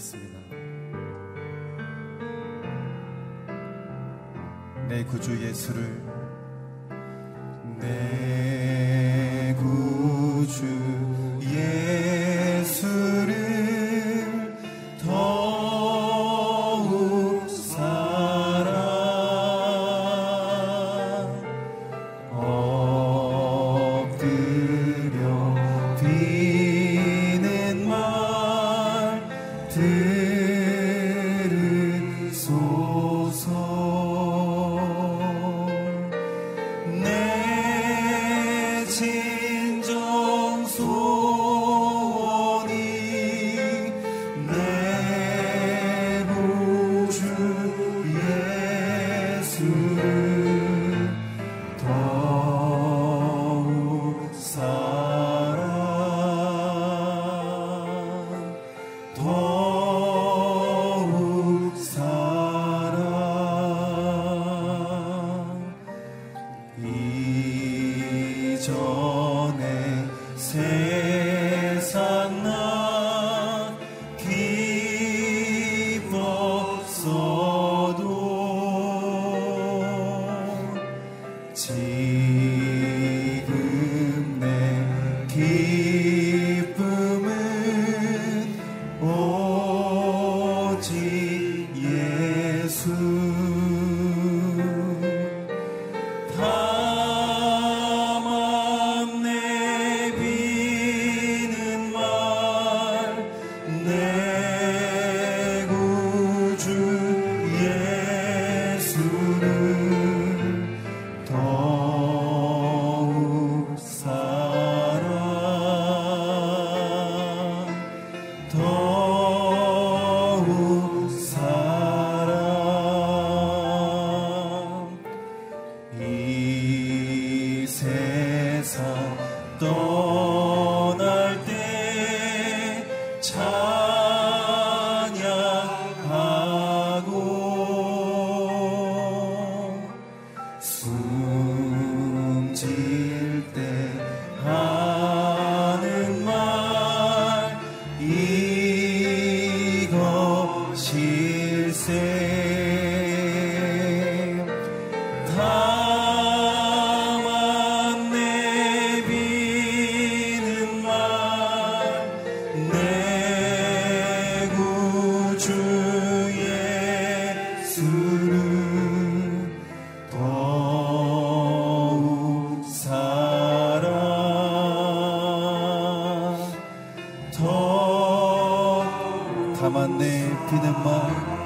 고백하겠습니다. 내 구주 예수를 내 più the mark.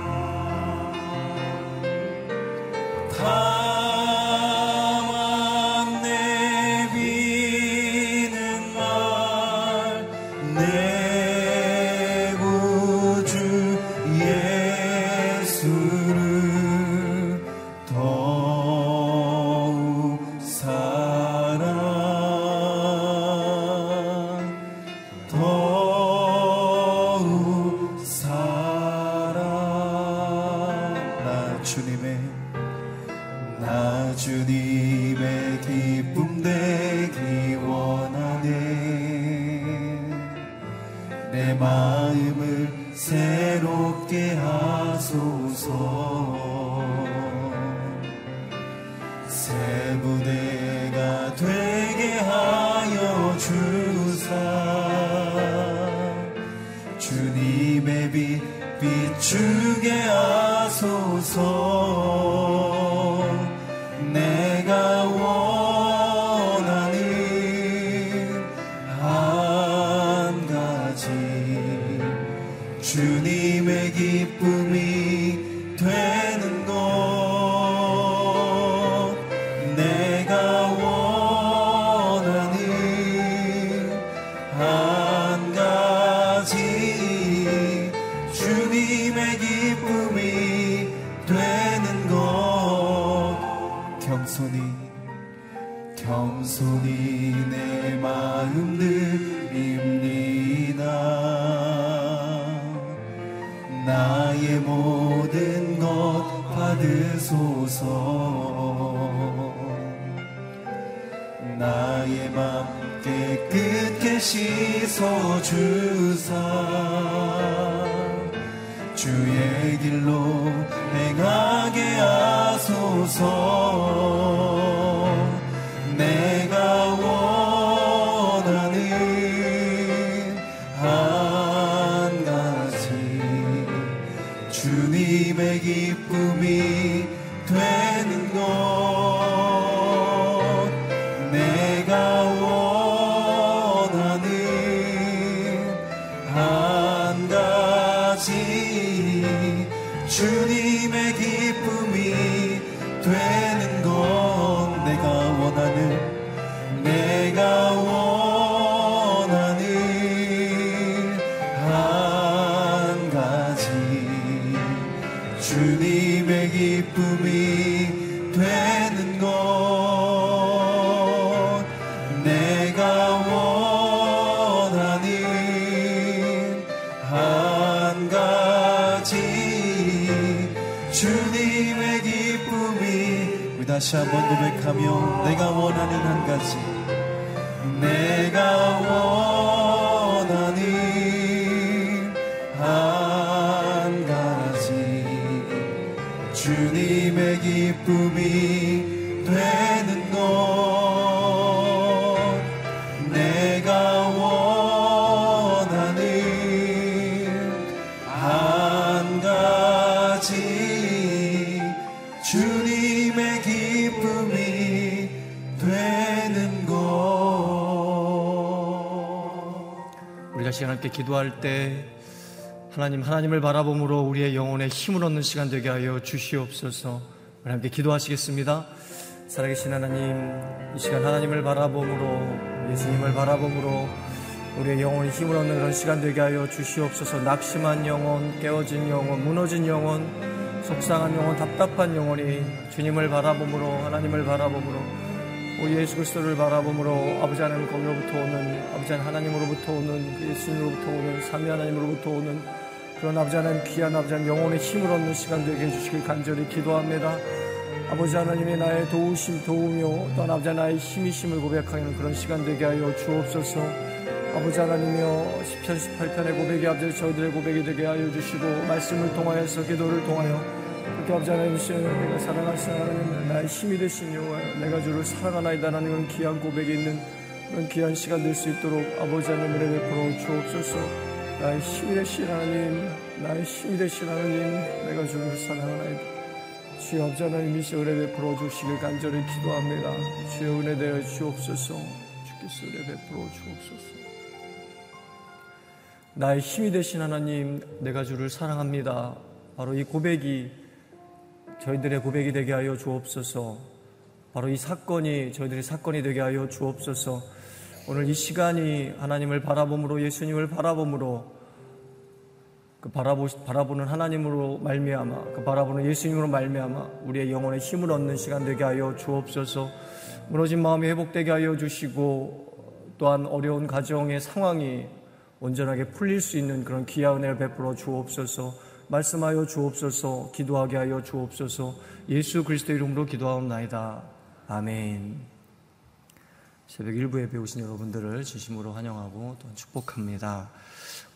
주님의 기쁨이 되는 것 내가 원하는 한 가지 주님의 기쁨이 되는 것. 우리가 시간 함께 기도할 때 하나님 하나님을 바라봄으로 우리의 영혼에 힘을 얻는 시간 되게 하여 주시옵소서. 우리 함께 기도하시겠습니다. 살아계신 하나님, 이 시간 하나님을 바라봄으로 예수님을 바라봄으로 우리의 영혼에 힘을 얻는 그런 시간 되게 하여 주시옵소서. 낙심한 영혼, 깨어진 영혼, 무너진 영혼, 속상한 영혼, 답답한 영혼이 주님을 바라봄으로 하나님을 바라봄으로 우리 예수 그리스도를 바라봄으로 아버지 하나님 거기로부터 오는 아버지 하나님으로부터 오는 그 예수님으로부터 오는 삼위 하나님으로부터 오는 그런 아버지 하나님 귀한 아버지 하나님 영혼의 힘을 얻는 시간 되게 해주시길 간절히 기도합니다. 아버지 하나님이 나의 도우심 도우며 또한 아버지 나의 힘이심을 고백하는 그런 시간 되게 하여 주옵소서. 아버지 하나님이여 10편 18편의 고백이 아버지 저희들의 고백이 되게 하여 주시고 말씀을 통하여서 기도를 통하여 그렇게 아버지 하나님 내가 사랑하시는 하나님 나의 힘이 여호와 내가 주를 사랑하나이다라는 그런 귀한 고백이 있는 그런 귀한 시간 될 수 있도록 아버지 하나님 은혜 베풀어 주옵소서 나의 힘이 되신 하나님 나의 힘이 되신 하나님 내가 주를 사랑하나이다 주여 아버지 하나님 이시 은혜 베풀어 주시길 간절히 기도합니다 주여 은혜 되어 주옵소서 주께서 은혜 베풀어 주옵소서 나의 힘이 되신 하나님 내가 주를 사랑합니다 바로 이 고백이 저희들의 고백이 되게 하여 주옵소서. 바로 이 사건이 저희들의 사건이 되게 하여 주옵소서. 오늘 이 시간이 하나님을 바라봄으로 예수님을 바라봄으로 그 바라보 바라보는 하나님으로 말미암아 그 바라보는 예수님으로 말미암아 우리의 영혼에 힘을 얻는 시간 되게 하여 주옵소서. 무너진 마음이 회복되게 하여 주시고 또한 어려운 가정의 상황이 온전하게 풀릴 수 있는 그런 귀한 은혜를 베풀어 주옵소서. 말씀하여 주옵소서 기도하게 하여 주옵소서 예수 그리스도 이름으로 기도하옵나이다 아멘 새벽 일부에 배우신 여러분들을 진심으로 환영하고 또 축복합니다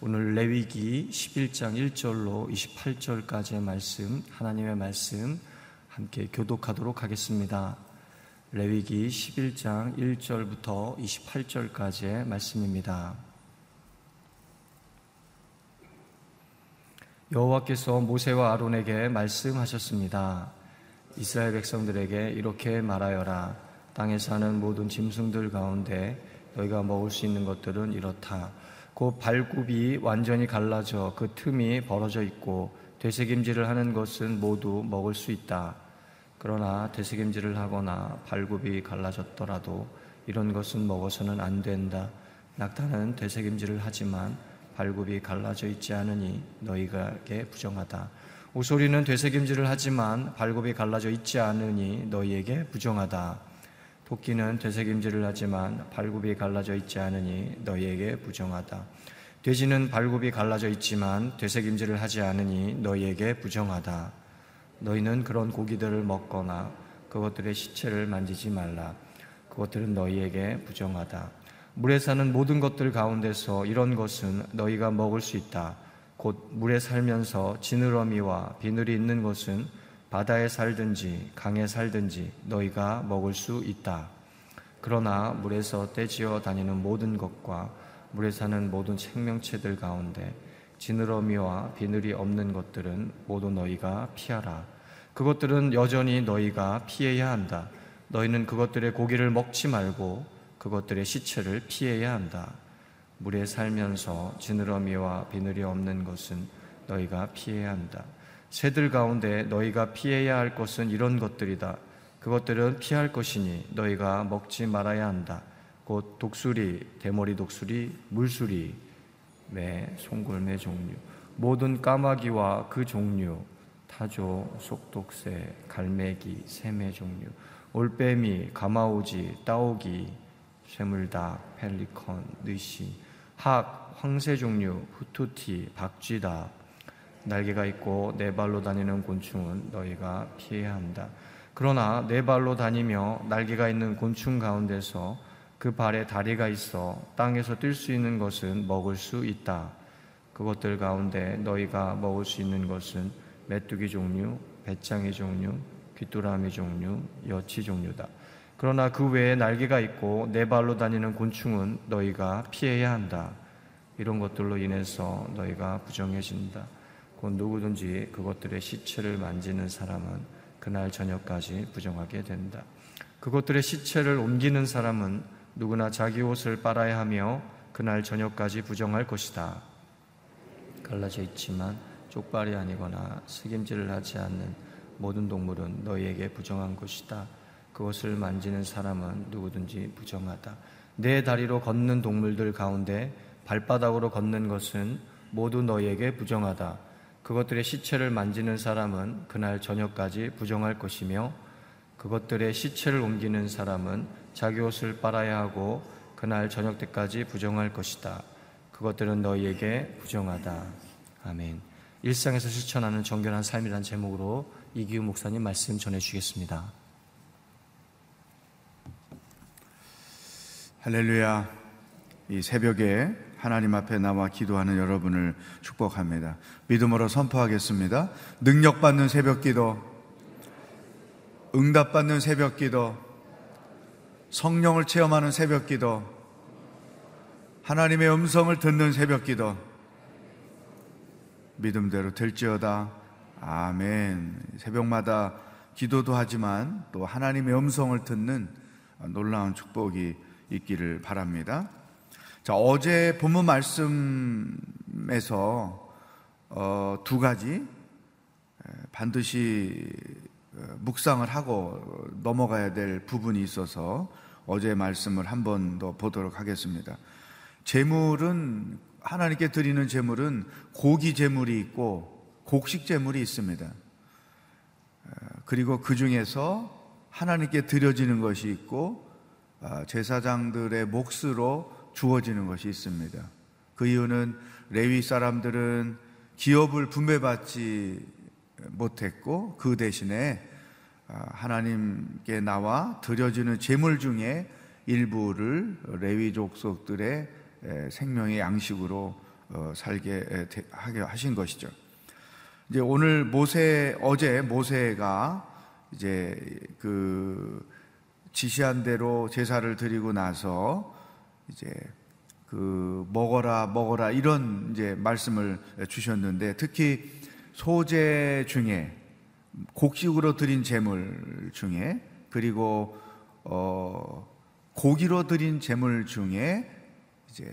오늘 레위기 11장 1절로 28절까지의 말씀 하나님의 말씀 함께 교독하도록 하겠습니다 레위기 11장 1절부터 28절까지의 말씀입니다 여호와께서 모세와 아론에게 말씀하셨습니다. 이스라엘 백성들에게 이렇게 말하여라. 땅에 사는 모든 짐승들 가운데 너희가 먹을 수 있는 것들은 이렇다. 곧 발굽이 완전히 갈라져 그 틈이 벌어져 있고 되새김질을 하는 것은 모두 먹을 수 있다. 그러나 되새김질을 하거나 발굽이 갈라졌더라도 이런 것은 먹어서는 안 된다. 낙타는 되새김질을 하지만 발굽이 갈라져 있지 않으니 너희에게 부정하다. 오소리는 되새김질을 하지만 발굽이 갈라져 있지 않으니 너희에게 부정하다. 토끼는 되새김질을 하지만 발굽이 갈라져 있지 않으니 너희에게 부정하다. 돼지는 발굽이 갈라져 있지만 되새김질을 하지 않으니 너희에게 부정하다. 너희는 그런 고기들을 먹거나 그것들의 시체를 만지지 말라. 그것들은 너희에게 부정하다. 물에 사는 모든 것들 가운데서 이런 것은 너희가 먹을 수 있다. 곧 물에 살면서 지느러미와 비늘이 있는 것은 바다에 살든지 강에 살든지 너희가 먹을 수 있다. 그러나 물에서 떼지어 다니는 모든 것과 물에 사는 모든 생명체들 가운데 지느러미와 비늘이 없는 것들은 모두 너희가 피하라. 그것들은 여전히 너희가 피해야 한다. 너희는 그것들의 고기를 먹지 말고 그것들의 시체를 피해야 한다. 물에 살면서 지느러미와 비늘이 없는 것은 너희가 피해야 한다. 새들 가운데 너희가 피해야 할 것은 이런 것들이다. 그것들은 피할 것이니 너희가 먹지 말아야 한다. 곧 독수리, 대머리 독수리, 물수리, 매, 송골매 종류, 모든 까마귀와 그 종류, 타조, 속독새, 갈매기, 새매 종류, 올빼미, 가마오지, 따오기, 쇠물닭, 펠리컨, 느시, 학, 황새 종류, 후투티, 박쥐다, 날개가 있고 네 발로 다니는 곤충은 너희가 피해야 한다. 그러나 네 발로 다니며 날개가 있는 곤충 가운데서 그 발에 다리가 있어 땅에서 뛸 수 있는 것은 먹을 수 있다. 그것들 가운데 너희가 먹을 수 있는 것은 메뚜기 종류, 배짱이 종류, 귀뚜라미 종류, 여치 종류다. 그러나 그 외에 날개가 있고 네 발로 다니는 곤충은 너희가 피해야 한다. 이런 것들로 인해서 너희가 부정해진다. 곧 누구든지 그것들의 시체를 만지는 사람은 그날 저녁까지 부정하게 된다. 그것들의 시체를 옮기는 사람은 누구나 자기 옷을 빨아야 하며 그날 저녁까지 부정할 것이다. 갈라져 있지만 쪽발이 아니거나 색임질을 하지 않는 모든 동물은 너희에게 부정한 것이다. 그것을 만지는 사람은 누구든지 부정하다. 내 다리로 걷는 동물들 가운데 발바닥으로 걷는 것은 모두 너희에게 부정하다. 그것들의 시체를 만지는 사람은 그날 저녁까지 부정할 것이며 그것들의 시체를 옮기는 사람은 자기 옷을 빨아야 하고 그날 저녁 때까지 부정할 것이다. 그것들은 너희에게 부정하다. 아멘. 일상에서 실천하는 정결한 삶이란 제목으로 이기우 목사님 말씀 전해 주겠습니다. 할렐루야. 이 새벽에 하나님 앞에 나와 기도하는 여러분을 축복합니다. 믿음으로 선포하겠습니다. 능력받는 새벽 기도, 응답받는 새벽 기도, 성령을 체험하는 새벽 기도, 하나님의 음성을 듣는 새벽 기도, 믿음대로 될지어다. 아멘. 새벽마다 기도도 하지만 또 하나님의 음성을 듣는 놀라운 축복이 있기를 바랍니다. 자, 어제 본문 말씀에서 어, 두 가지 반드시 묵상을 하고 넘어가야 될 부분이 있어서 어제 말씀을 한 번 더 보도록 하겠습니다. 제물은 하나님께 드리는 제물은 고기 제물이 있고 곡식 제물이 있습니다. 그리고 그 중에서 하나님께 드려지는 것이 있고 아, 제사장들의 몫으로 주어지는 것이 있습니다. 그 이유는 레위 사람들은 기업을 분배받지 못했고 그 대신에 아, 하나님께 나와 드려지는 제물 중에 일부를 레위 족속들의 생명의 양식으로 어, 살게 하게 하신 것이죠. 이제 오늘 모세 어제 모세가 이제 그 지시한 대로 제사를 드리고 나서 이제 그 먹어라 먹어라 이런 이제 말씀을 주셨는데 특히 소재 중에 곡식으로 드린 제물 중에 그리고 어 고기로 드린 제물 중에 이제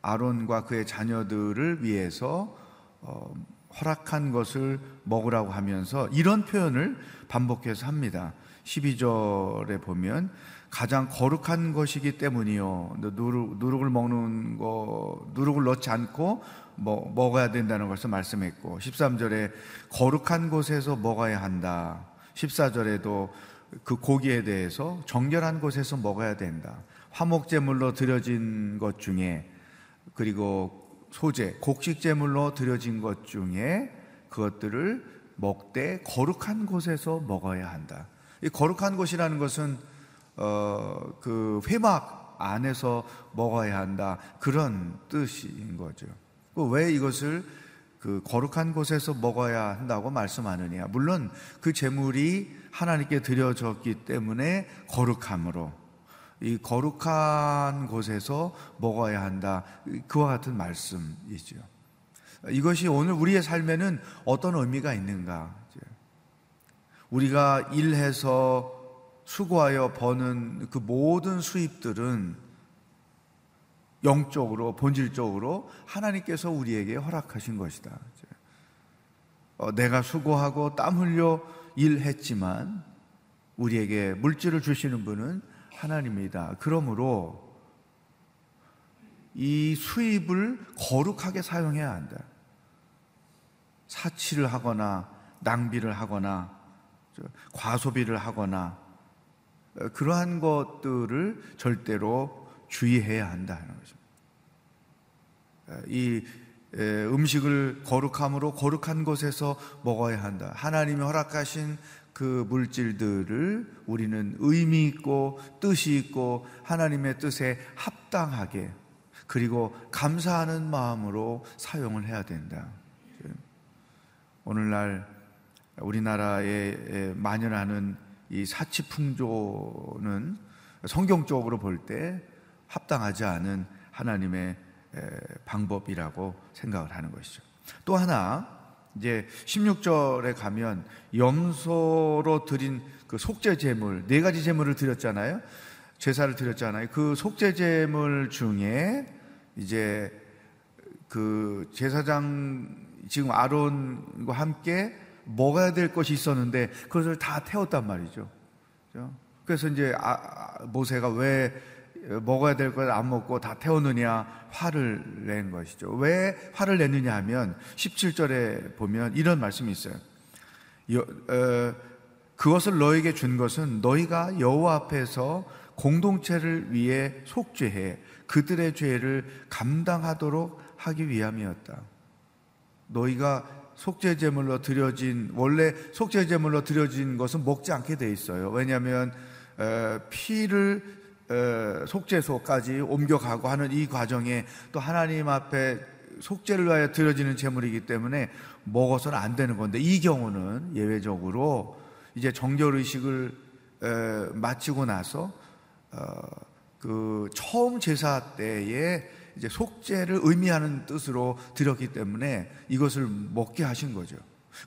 아론과 그의 자녀들을 위해서 어 허락한 것을 먹으라고 하면서 이런 표현을 반복해서 합니다. 12절에 보면 가장 거룩한 것이기 때문이요. 누룩, 누룩을 먹는 거, 누룩을 넣지 않고 뭐, 먹어야 된다는 것을 말씀했고, 13절에 거룩한 곳에서 먹어야 한다. 14절에도 그 고기에 대해서 정결한 곳에서 먹어야 된다. 화목제물로 드려진 것 중에, 그리고 소재, 곡식제물로 드려진 것 중에 그것들을 먹되 거룩한 곳에서 먹어야 한다. 이 거룩한 곳이라는 것은 어, 그 회막 안에서 먹어야 한다. 그런 뜻인 거죠. 그왜 이것을 그 거룩한 곳에서 먹어야 한다고 말씀하느냐? 물론 그 제물이 하나님께 드려졌기 때문에 거룩함으로 이 거룩한 곳에서 먹어야 한다. 그와 같은 말씀이죠. 이것이 오늘 우리의 삶에는 어떤 의미가 있는가? 우리가 일해서 수고하여 버는 그 모든 수입들은 영적으로 본질적으로 하나님께서 우리에게 허락하신 것이다. 어, 내가 수고하고 땀 흘려 일했지만 우리에게 물질을 주시는 분은 하나님이다. 그러므로 이 수입을 거룩하게 사용해야 한다. 사치를 하거나 낭비를 하거나 과소비를 하거나 어, 그러한 것들을 절대로 주의해야 한다는. 어, 이 음식을 거룩함으로 거룩한 곳에서 먹어야 한다. 하나님이 허락하신 그 물질들을 우리는 의미 있고 뜻이 있고 하나님의 뜻에 합당하게 그리고 감사하는 마음으로 사용을 해야 된다. 오늘날 우리나라에 만연하는 이 사치풍조는 성경적으로 볼 때 합당하지 않은 하나님의 방법이라고 생각을 하는 것이죠. 또 하나 이제 16절에 가면 염소로 드린 그 속죄 제물 네 가지 제물을 드렸잖아요. 제사를 드렸잖아요. 그 속죄 제물 중에 이제 그 제사장 지금 아론과 함께 먹어야 될 것이 있었는데 그것을 다 태웠단 말이죠. 그래서 이제 아, 모세가 왜 먹어야 될 걸 안 먹고 다 태우느냐 화를 낸 것이죠. 왜 화를 냈느냐 하면 17절에 보면 이런 말씀이 있어요. 여, 어, 그것을 너에게 준 것은 너희가 여호와 앞에서 공동체를 위해 속죄해 그들의 죄를 감당하도록 하기 위함이었다. 너희가 속죄 제물로 드려진 원래 속죄 제물로 드려진 것은 먹지 않게 돼 있어요. 왜냐하면 어, 피를 속죄소까지 옮겨가고 하는 이 과정에 또 하나님 앞에 속죄를 위하여 드려지는 제물이기 때문에 먹어서는 안 되는 건데 이 경우는 예외적으로 이제 정결 의식을 마치고 나서 어, 그 처음 제사 때에 이제 속죄를 의미하는 뜻으로 드렸기 때문에 이것을 먹게 하신 거죠.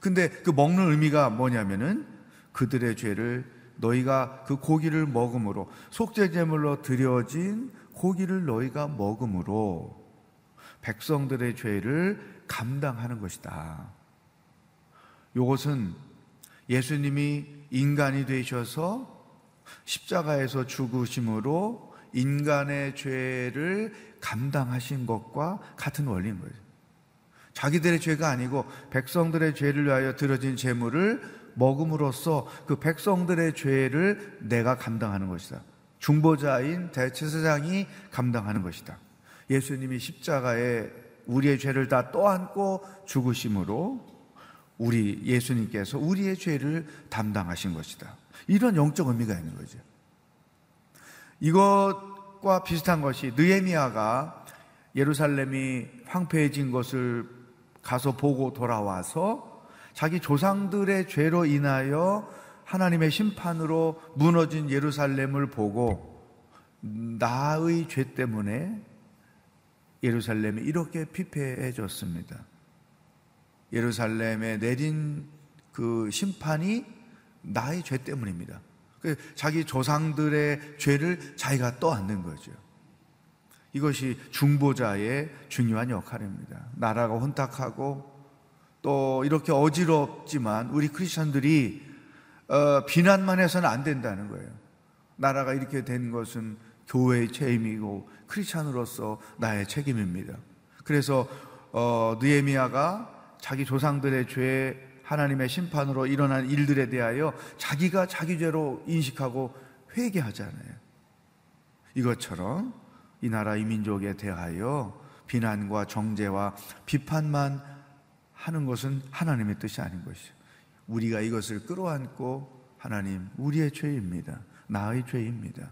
근데 그 먹는 의미가 뭐냐면은 그들의 죄를 너희가 그 고기를 먹음으로 속죄 제물로 드려진 고기를 너희가 먹음으로 백성들의 죄를 감당하는 것이다. 이것은 예수님이 인간이 되셔서 십자가에서 죽으심으로 인간의 죄를 감당하신 것과 같은 원리인 거죠. 자기들의 죄가 아니고 백성들의 죄를 위하여 드려진 제물을 먹음으로써 그 백성들의 죄를 내가 감당하는 것이다. 중보자인 대체사장이 감당하는 것이다. 예수님이 십자가에 우리의 죄를 다 떠안고 죽으심으로 우리 예수님께서 우리의 죄를 담당하신 것이다. 이런 영적 의미가 있는 거죠. 이것과 비슷한 것이 느에미아가 예루살렘이 황폐해진 것을 가서 보고 돌아와서 자기 조상들의 죄로 인하여 하나님의 심판으로 무너진 예루살렘을 보고 나의 죄 때문에 예루살렘이 이렇게 피폐해졌습니다. 예루살렘에 내린 그 심판이 나의 죄 때문입니다. 그 자기 조상들의 죄를 자기가 떠안는 거죠. 이것이 중보자의 중요한 역할입니다. 나라가 혼탁하고 또 이렇게 어지럽지만 우리 크리스천들이 어, 비난만 해서는 안 된다는 거예요. 나라가 이렇게 된 것은 교회의 책임이고 크리스천으로서 나의 책임입니다. 그래서 어, 느에미아가 자기 조상들의 죄 하나님의 심판으로 일어난 일들에 대하여 자기가 자기 죄로 인식하고 회개하잖아요. 이것처럼 이 나라 이 민족에 대하여 비난과 정죄와 비판만 하는 것은 하나님의 뜻이 아닌 것이죠. 우리가 이것을 끌어안고 하나님, 우리의 죄입니다. 나의 죄입니다.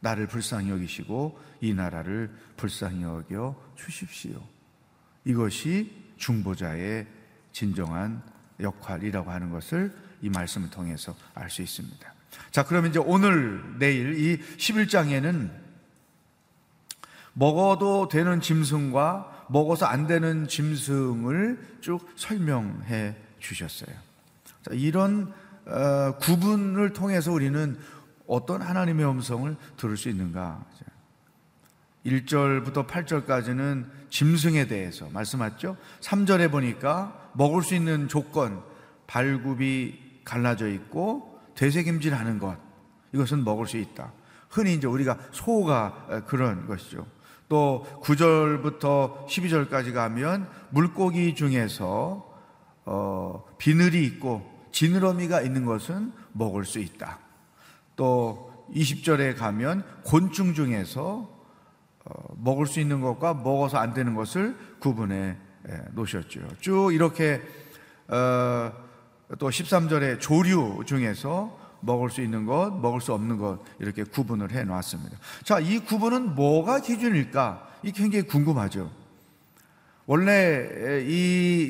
나를 불쌍히 여기시고 이 나라를 불쌍히 여겨 주십시오. 이것이 중보자의 진정한 역할이라고 하는 것을 이 말씀을 통해서 알 수 있습니다. 자, 그러면 이제 오늘, 내일 이 11장에는 먹어도 되는 짐승과 먹어서 안 되는 짐승을 쭉 설명해 주셨어요. 자, 이런 어, 구분을 통해서 우리는 어떤 하나님의 음성을 들을 수 있는가? 1절부터 8절까지는 짐승에 대해서 말씀하죠. 3절에 보니까 먹을 수 있는 조건, 발굽이 갈라져 있고 되새김질 하는 것. 이것은 먹을 수 있다. 흔히 이제 우리가 소가 그런 것이죠. 또 9절부터 12절까지 가면 물고기 중에서 어, 비늘이 있고 지느러미가 있는 것은 먹을 수 있다. 또 20절에 가면 곤충 중에서 어, 먹을 수 있는 것과 먹어서 안 되는 것을 구분해 놓으셨죠. 쭉 이렇게 어, 또 13절에 조류 중에서 먹을 수 있는 것, 먹을 수 없는 것 이렇게 구분을 해 놨습니다. 자, 이 구분은 뭐가 기준일까? 이 굉장히 궁금하죠. 원래 이,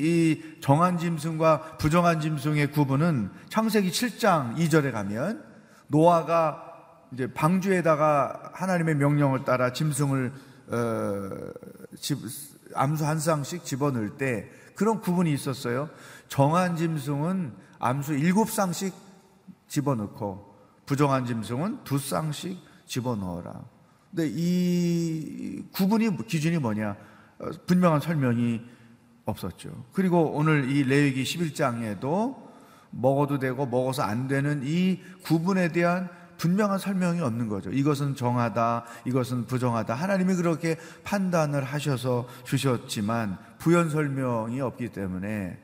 이 정한 짐승과 부정한 짐승의 구분은 창세기 7장 2절에 가면 노아가 이제 방주에다가 하나님의 명령을 따라 짐승을 어, 집, 암수 한 쌍씩 집어넣을 때 그런 구분이 있었어요. 정한 짐승은 암수 일곱 쌍씩 집어넣고 부정한 짐승은 두 쌍씩 집어넣어라. 근데 이 구분이 기준이 뭐냐? 어, 분명한 설명이 없었죠. 그리고 오늘 이 레위기 11장에도 먹어도 되고 먹어서 안 되는 이 구분에 대한 분명한 설명이 없는 거죠. 이것은 정하다, 이것은 부정하다. 하나님이 그렇게 판단을 하셔서 주셨지만 부연 설명이 없기 때문에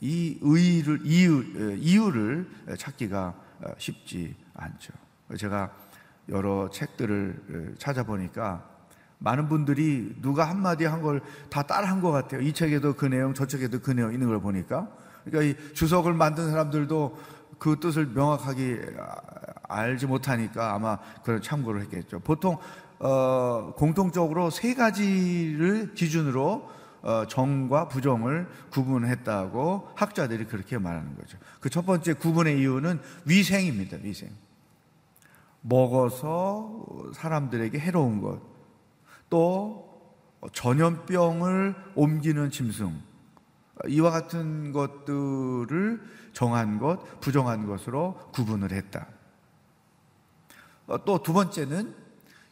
이 의의를 이유, 이유를 찾기가 쉽지 않죠. 제가 여러 책들을 찾아보니까 많은 분들이 누가 한마디 한 걸 다 따라 한 것 같아요. 이 책에도 그 내용, 저 책에도 그 내용 있는 걸 보니까. 그러니까 이 주석을 만든 사람들도 그 뜻을 명확하게 알지 못하니까 아마 그런 참고를 했겠죠. 보통 어, 공통적으로 세 가지를 기준으로 어, 정과 부정을 구분했다고 학자들이 그렇게 말하는 거죠. 그 첫 번째 구분의 이유는 위생입니다. 위생. 먹어서 사람들에게 해로운 것, 또 전염병을 옮기는 짐승, 이와 같은 것들을 정한 것, 부정한 것으로 구분을 했다. 어, 또두 번째는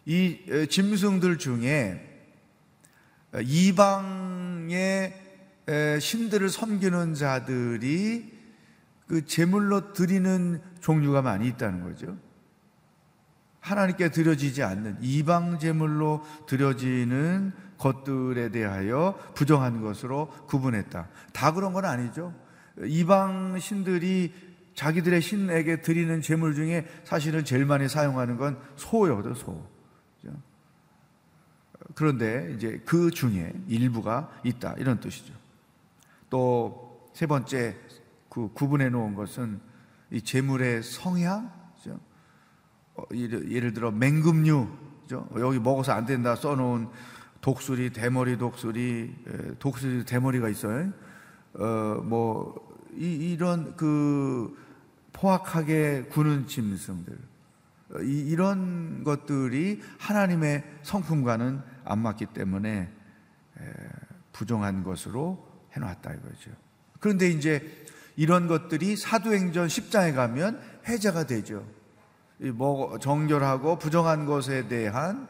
이 짐승들 중에 이방의 신들을 섬기는 자들이 그 제물로 드리는 종류가 많이 있다는 거죠. 하나님께 드려지지 않는 이방 제물로 드려지는 것들에 대하여 부정한 것으로 구분했다. 다 그런 건 아니죠. 이방 신들이 자기들의 신에게 드리는 제물 중에 사실은 제일 많이 사용하는 건 소요, 소. 그런데 이제 그 중에 일부가 있다. 이런 뜻이죠. 또 세 번째 그 구분해 놓은 것은 이 제물의 성향, 어, 예를 들어 맹금류, 여기 먹어서 안 된다 써놓은 독수리, 대머리 독수리, 독수리 대머리가 있어요. 어, 뭐, 이, 이런 그 포악하게 구는 짐승들. 이, 이런 것들이 하나님의 성품과는 안 맞기 때문에 부정한 것으로 해놨다 이거죠. 그런데 이제 이런 것들이 사도행전 10장에 가면 해제가 되죠. 뭐 정결하고 부정한 것에 대한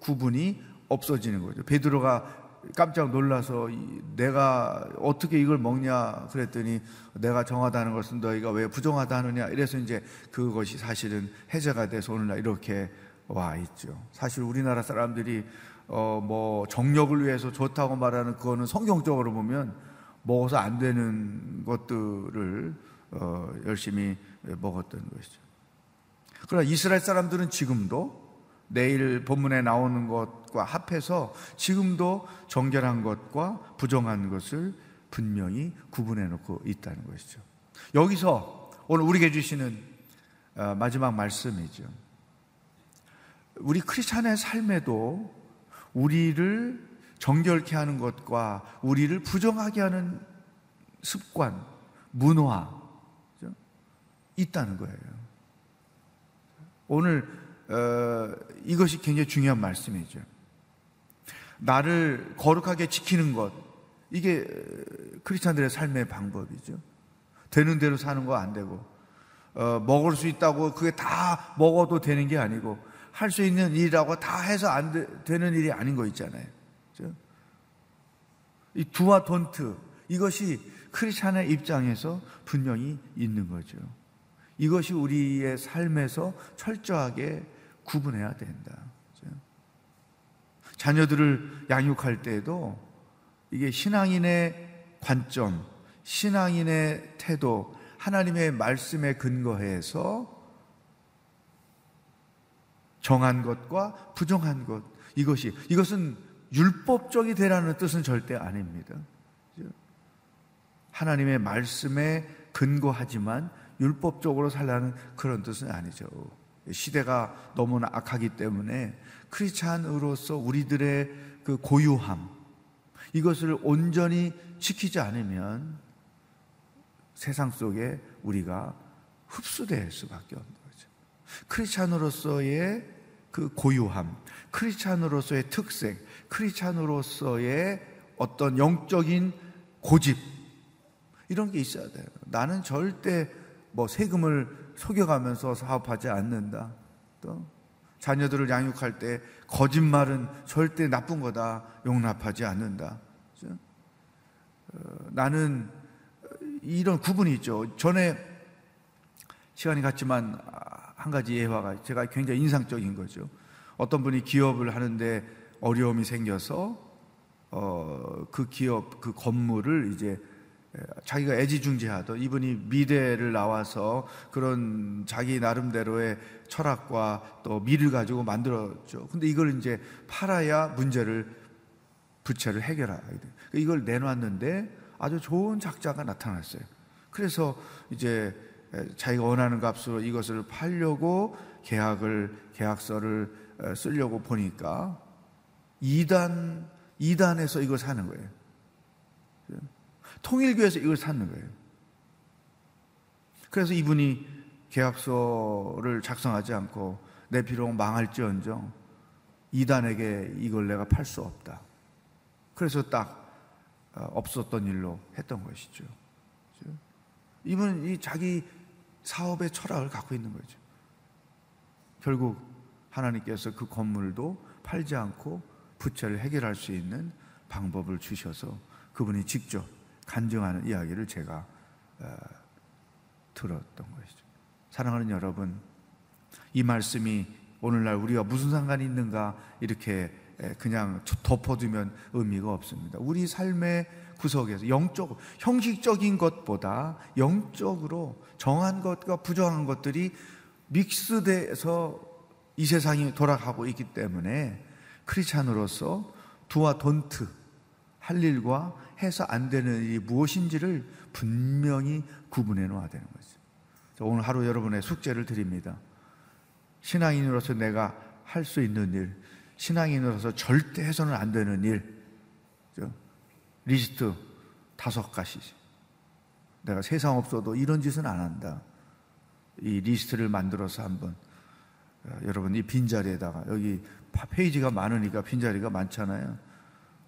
구분이 없어지는 거죠. 베드로가 깜짝 놀라서 내가 어떻게 이걸 먹냐 그랬더니 내가 정하다는 것은 너희가 왜 부정하다 하느냐 이래서 이제 그것이 사실은 해제가 돼서 오늘날 이렇게 와 있죠. 사실 우리나라 사람들이 어 뭐 정력을 위해서 좋다고 말하는 그거는 성경적으로 보면 먹어서 안 되는 것들을 어 열심히 먹었던 것이죠. 그러나 이스라엘 사람들은 지금도 내일 본문에 나오는 것과 합해서 지금도 정결한 것과 부정한 것을 분명히 구분해 놓고 있다는 것이죠. 여기서 오늘 우리에게 주시는 어, 마지막 말씀이죠. 우리 크리스찬의 삶에도 우리를 정결케 하는 것과 우리를 부정하게 하는 습관, 문화 있다는 거예요. 오늘 어, 이것이 굉장히 중요한 말씀이죠. 나를 거룩하게 지키는 것 이게 크리스찬들의 삶의 방법이죠. 되는 대로 사는 거 안 되고 어, 먹을 수 있다고 그게 다 먹어도 되는 게 아니고 할 수 있는 일이라고 다 해서 안 되, 는 일이 아닌 거 있잖아요. 그렇죠? 이 두와 돈트 이것이 크리스찬의 입장에서 분명히 있는 거죠. 이것이 우리의 삶에서 철저하게 구분해야 된다. 자녀들을 양육할 때에도 이게 신앙인의 관점, 신앙인의 태도, 하나님의 말씀에 근거해서 정한 것과 부정한 것 이것이 이것은 율법적이 되라는 뜻은 절대 아닙니다. 하나님의 말씀에 근거하지만 율법적으로 살라는 그런 뜻은 아니죠. 시대가 너무나 악하기 때문에 크리스찬으로서 우리들의 그 고유함 이것을 온전히 지키지 않으면 세상 속에 우리가 흡수될 수밖에 없는 거죠. 크리스찬으로서의 그 고유함, 크리스찬으로서의 특색, 크리스찬으로서의 어떤 영적인 고집 이런 게 있어야 돼요. 나는 절대 뭐 세금을 속여가면서 사업하지 않는다. 또 자녀들을 양육할 때 거짓말은 절대 나쁜 거다. 용납하지 않는다. 어, 나는 이런 구분이 있죠. 전에 시간이 갔지만 한 가지 예화가 제가 굉장히 인상적인 거죠. 어떤 분이 기업을 하는데 어려움이 생겨서 어, 그 기업 그 건물을 이제 자기가 애지중지하던 이분이 미대를 나와서 그런 자기 나름대로의 철학과 또 미를 가지고 만들었죠. 근데 이걸 이제 팔아야 문제를 부채를 해결하게 돼. 이걸 내놨는데 아주 좋은 작자가 나타났어요. 그래서 이제 자기가 원하는 값으로 이것을 팔려고 계약을 계약서를 쓰려고 보니까 2단 2단에서 이걸 사는 거예요. 통일교에서 이걸 샀는 거예요. 그래서 이분이 계약서를 작성하지 않고 내 비록 망할지언정 이단에게 이걸 내가 팔 수 없다. 그래서 딱 어, 없었던 일로 했던 것이죠. 이분은 이 자기 사업의 철학을 갖고 있는 거죠. 결국 하나님께서 그 건물도 팔지 않고 부채를 해결할 수 있는 방법을 주셔서 그분이 직접 간증하는 이야기를 제가 어, 들었던 것이죠. 사랑하는 여러분, 이 말씀이 오늘날 우리가 무슨 상관이 있는가 이렇게 그냥 덮어두면 의미가 없습니다. 우리 삶의 구석에서 영적, 형식적인 것보다 영적으로 정한 것과 부정한 것들이 믹스돼서 이 세상이 돌아가고 있기 때문에 크리스찬으로서 두와 돈트 할 일과 해서 안 되는 일이 무엇인지를 분명히 구분해 놓아야 되는 거죠. 오늘 하루 여러분의 숙제를 드립니다. 신앙인으로서 내가 할 수 있는 일, 신앙인으로서 절대 해서는 안 되는 일, 리스트 다섯 가지. 내가 세상 없어도 이런 짓은 안 한다. 이 리스트를 만들어서 한번 어, 여러분 이 빈자리에다가 여기 페이지가 많으니까 빈자리가 많잖아요.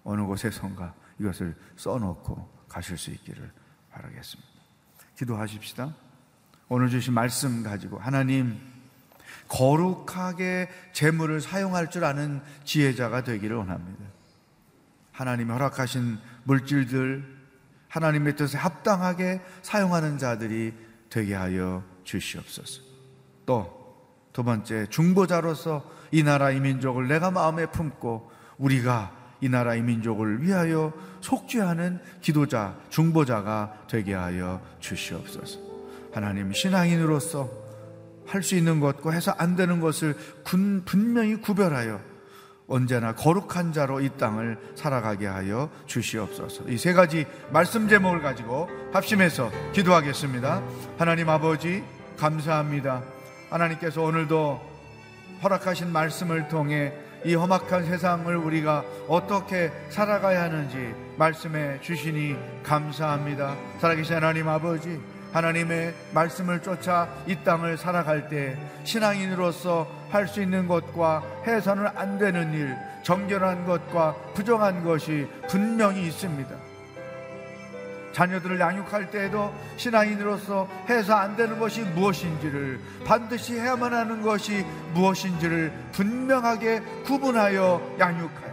어느 곳에선가 이것을 써놓고 가실 수 있기를 바라겠습니다. 기도하십시다. 오늘 주신 말씀 가지고 하나님 거룩하게 재물을 사용할 줄 아는 지혜자가 되기를 원합니다. 하나님 허락하신 물질들 하나님의 뜻에 합당하게 사용하는 자들이 되게 하여 주시옵소서. 또 두 번째 중보자로서 이 나라 이 민족을 내가 마음에 품고 우리가 이 나라 이 민족을 위하여 속죄하는 기도자 중보자가 되게 하여 주시옵소서. 하나님 신앙인으로서 할 수 있는 것과 해서 안 되는 것을 분명히 구별하여 언제나 거룩한 자로 이 땅을 살아가게 하여 주시옵소서. 이 세 가지 말씀 제목을 가지고 합심해서 기도하겠습니다. 하나님 아버지, 감사합니다. 하나님께서 오늘도 허락하신 말씀을 통해 이 험악한 세상을 우리가 어떻게 살아가야 하는지 말씀해 주시니 감사합니다. 살아계신 하나님 아버지, 하나님의 말씀을 쫓아 이 땅을 살아갈 때 신앙인으로서 할 수 있는 것과 해서는 안 되는 일, 정결한 것과 부정한 것이 분명히 있습니다. 자녀들을 양육할 때에도 신앙인으로서 해서 안 되는 것이 무엇인지를 반드시 해야만 하는 것이 무엇인지를 분명하게 구분하여 양육하여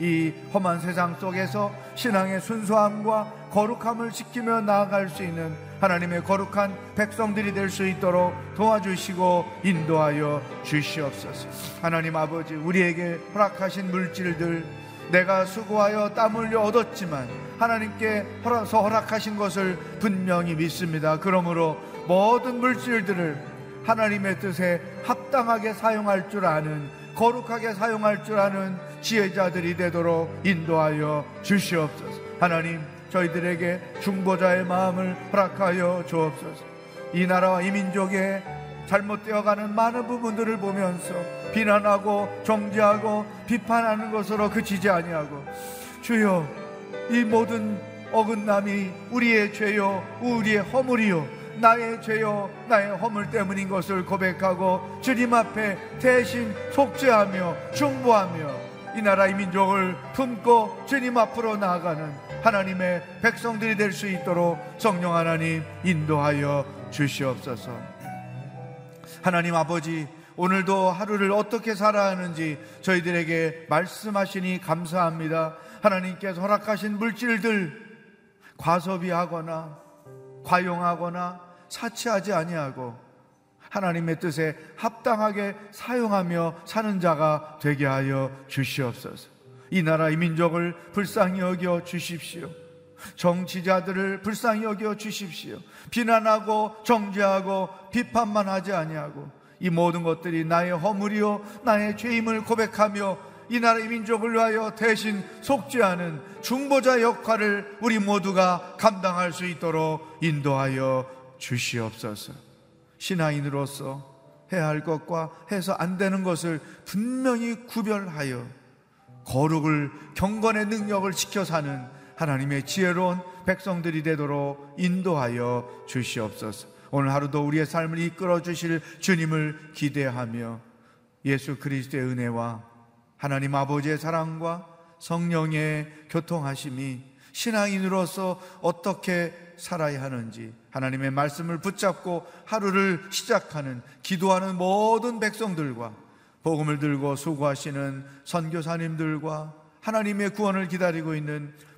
이 험한 세상 속에서 신앙의 순수함과 거룩함을 지키며 나아갈 수 있는 하나님의 거룩한 백성들이 될 수 있도록 도와주시고 인도하여 주시옵소서. 하나님 아버지, 우리에게 허락하신 물질들, 내가 수고하여 땀 흘려 얻었지만 하나님께 허락서 허락하신 것을 분명히 믿습니다. 그러므로 모든 물질들을 하나님의 뜻에 합당하게 사용할 줄 아는 거룩하게 사용할 줄 아는 지혜자들이 되도록 인도하여 주시옵소서. 하나님, 저희들에게 중보자의 마음을 허락하여 주옵소서. 이 나라와 이 민족의 잘못되어가는 많은 부분들을 보면서 비난하고 정죄하고 비판하는 것으로 그치지 아니하고 주여 이 모든 어긋남이 우리의 죄요 우리의 허물이요 나의 죄요 나의 허물 때문인 것을 고백하고 주님 앞에 대신 속죄하며 중보하며 이 나라의 민족을 품고 주님 앞으로 나아가는 하나님의 백성들이 될 수 있도록 성령 하나님 인도하여 주시옵소서. 하나님 아버지 오늘도 하루를 어떻게 살아야 하는지 저희들에게 말씀하시니 감사합니다. 하나님께서 허락하신 물질들 과소비하거나 과용하거나 사치하지 아니하고 하나님의 뜻에 합당하게 사용하며 사는 자가 되게 하여 주시옵소서. 이 나라 의 민족을 불쌍히 여겨 주십시오. 정치자들을 불쌍히 여겨 주십시오. 비난하고 정죄하고 비판만 하지 아니하고 이 모든 것들이 나의 허물이요 나의 죄임을 고백하며 이 나라의 민족을 위하여 대신 속죄하는 중보자 역할을 우리 모두가 감당할 수 있도록 인도하여 주시옵소서. 신앙인으로서 해야 할 것과 해서 안 되는 것을 분명히 구별하여 거룩을 경건의 능력을 지켜 사는 하나님의 지혜로운 백성들이 되도록 인도하여 주시옵소서. 오늘 하루도 우리의 삶을 이끌어 주실 주님을 기대하며 예수 그리스도의 은혜와 하나님 아버지의 사랑과 성령의 교통하심이 신앙인으로서 어떻게 살아야 하는지 하나님의 말씀을 붙잡고 하루를 시작하는 기도하는 모든 백성들과 복음을 들고 수고하시는 선교사님들과 하나님의 구원을 기다리고 있는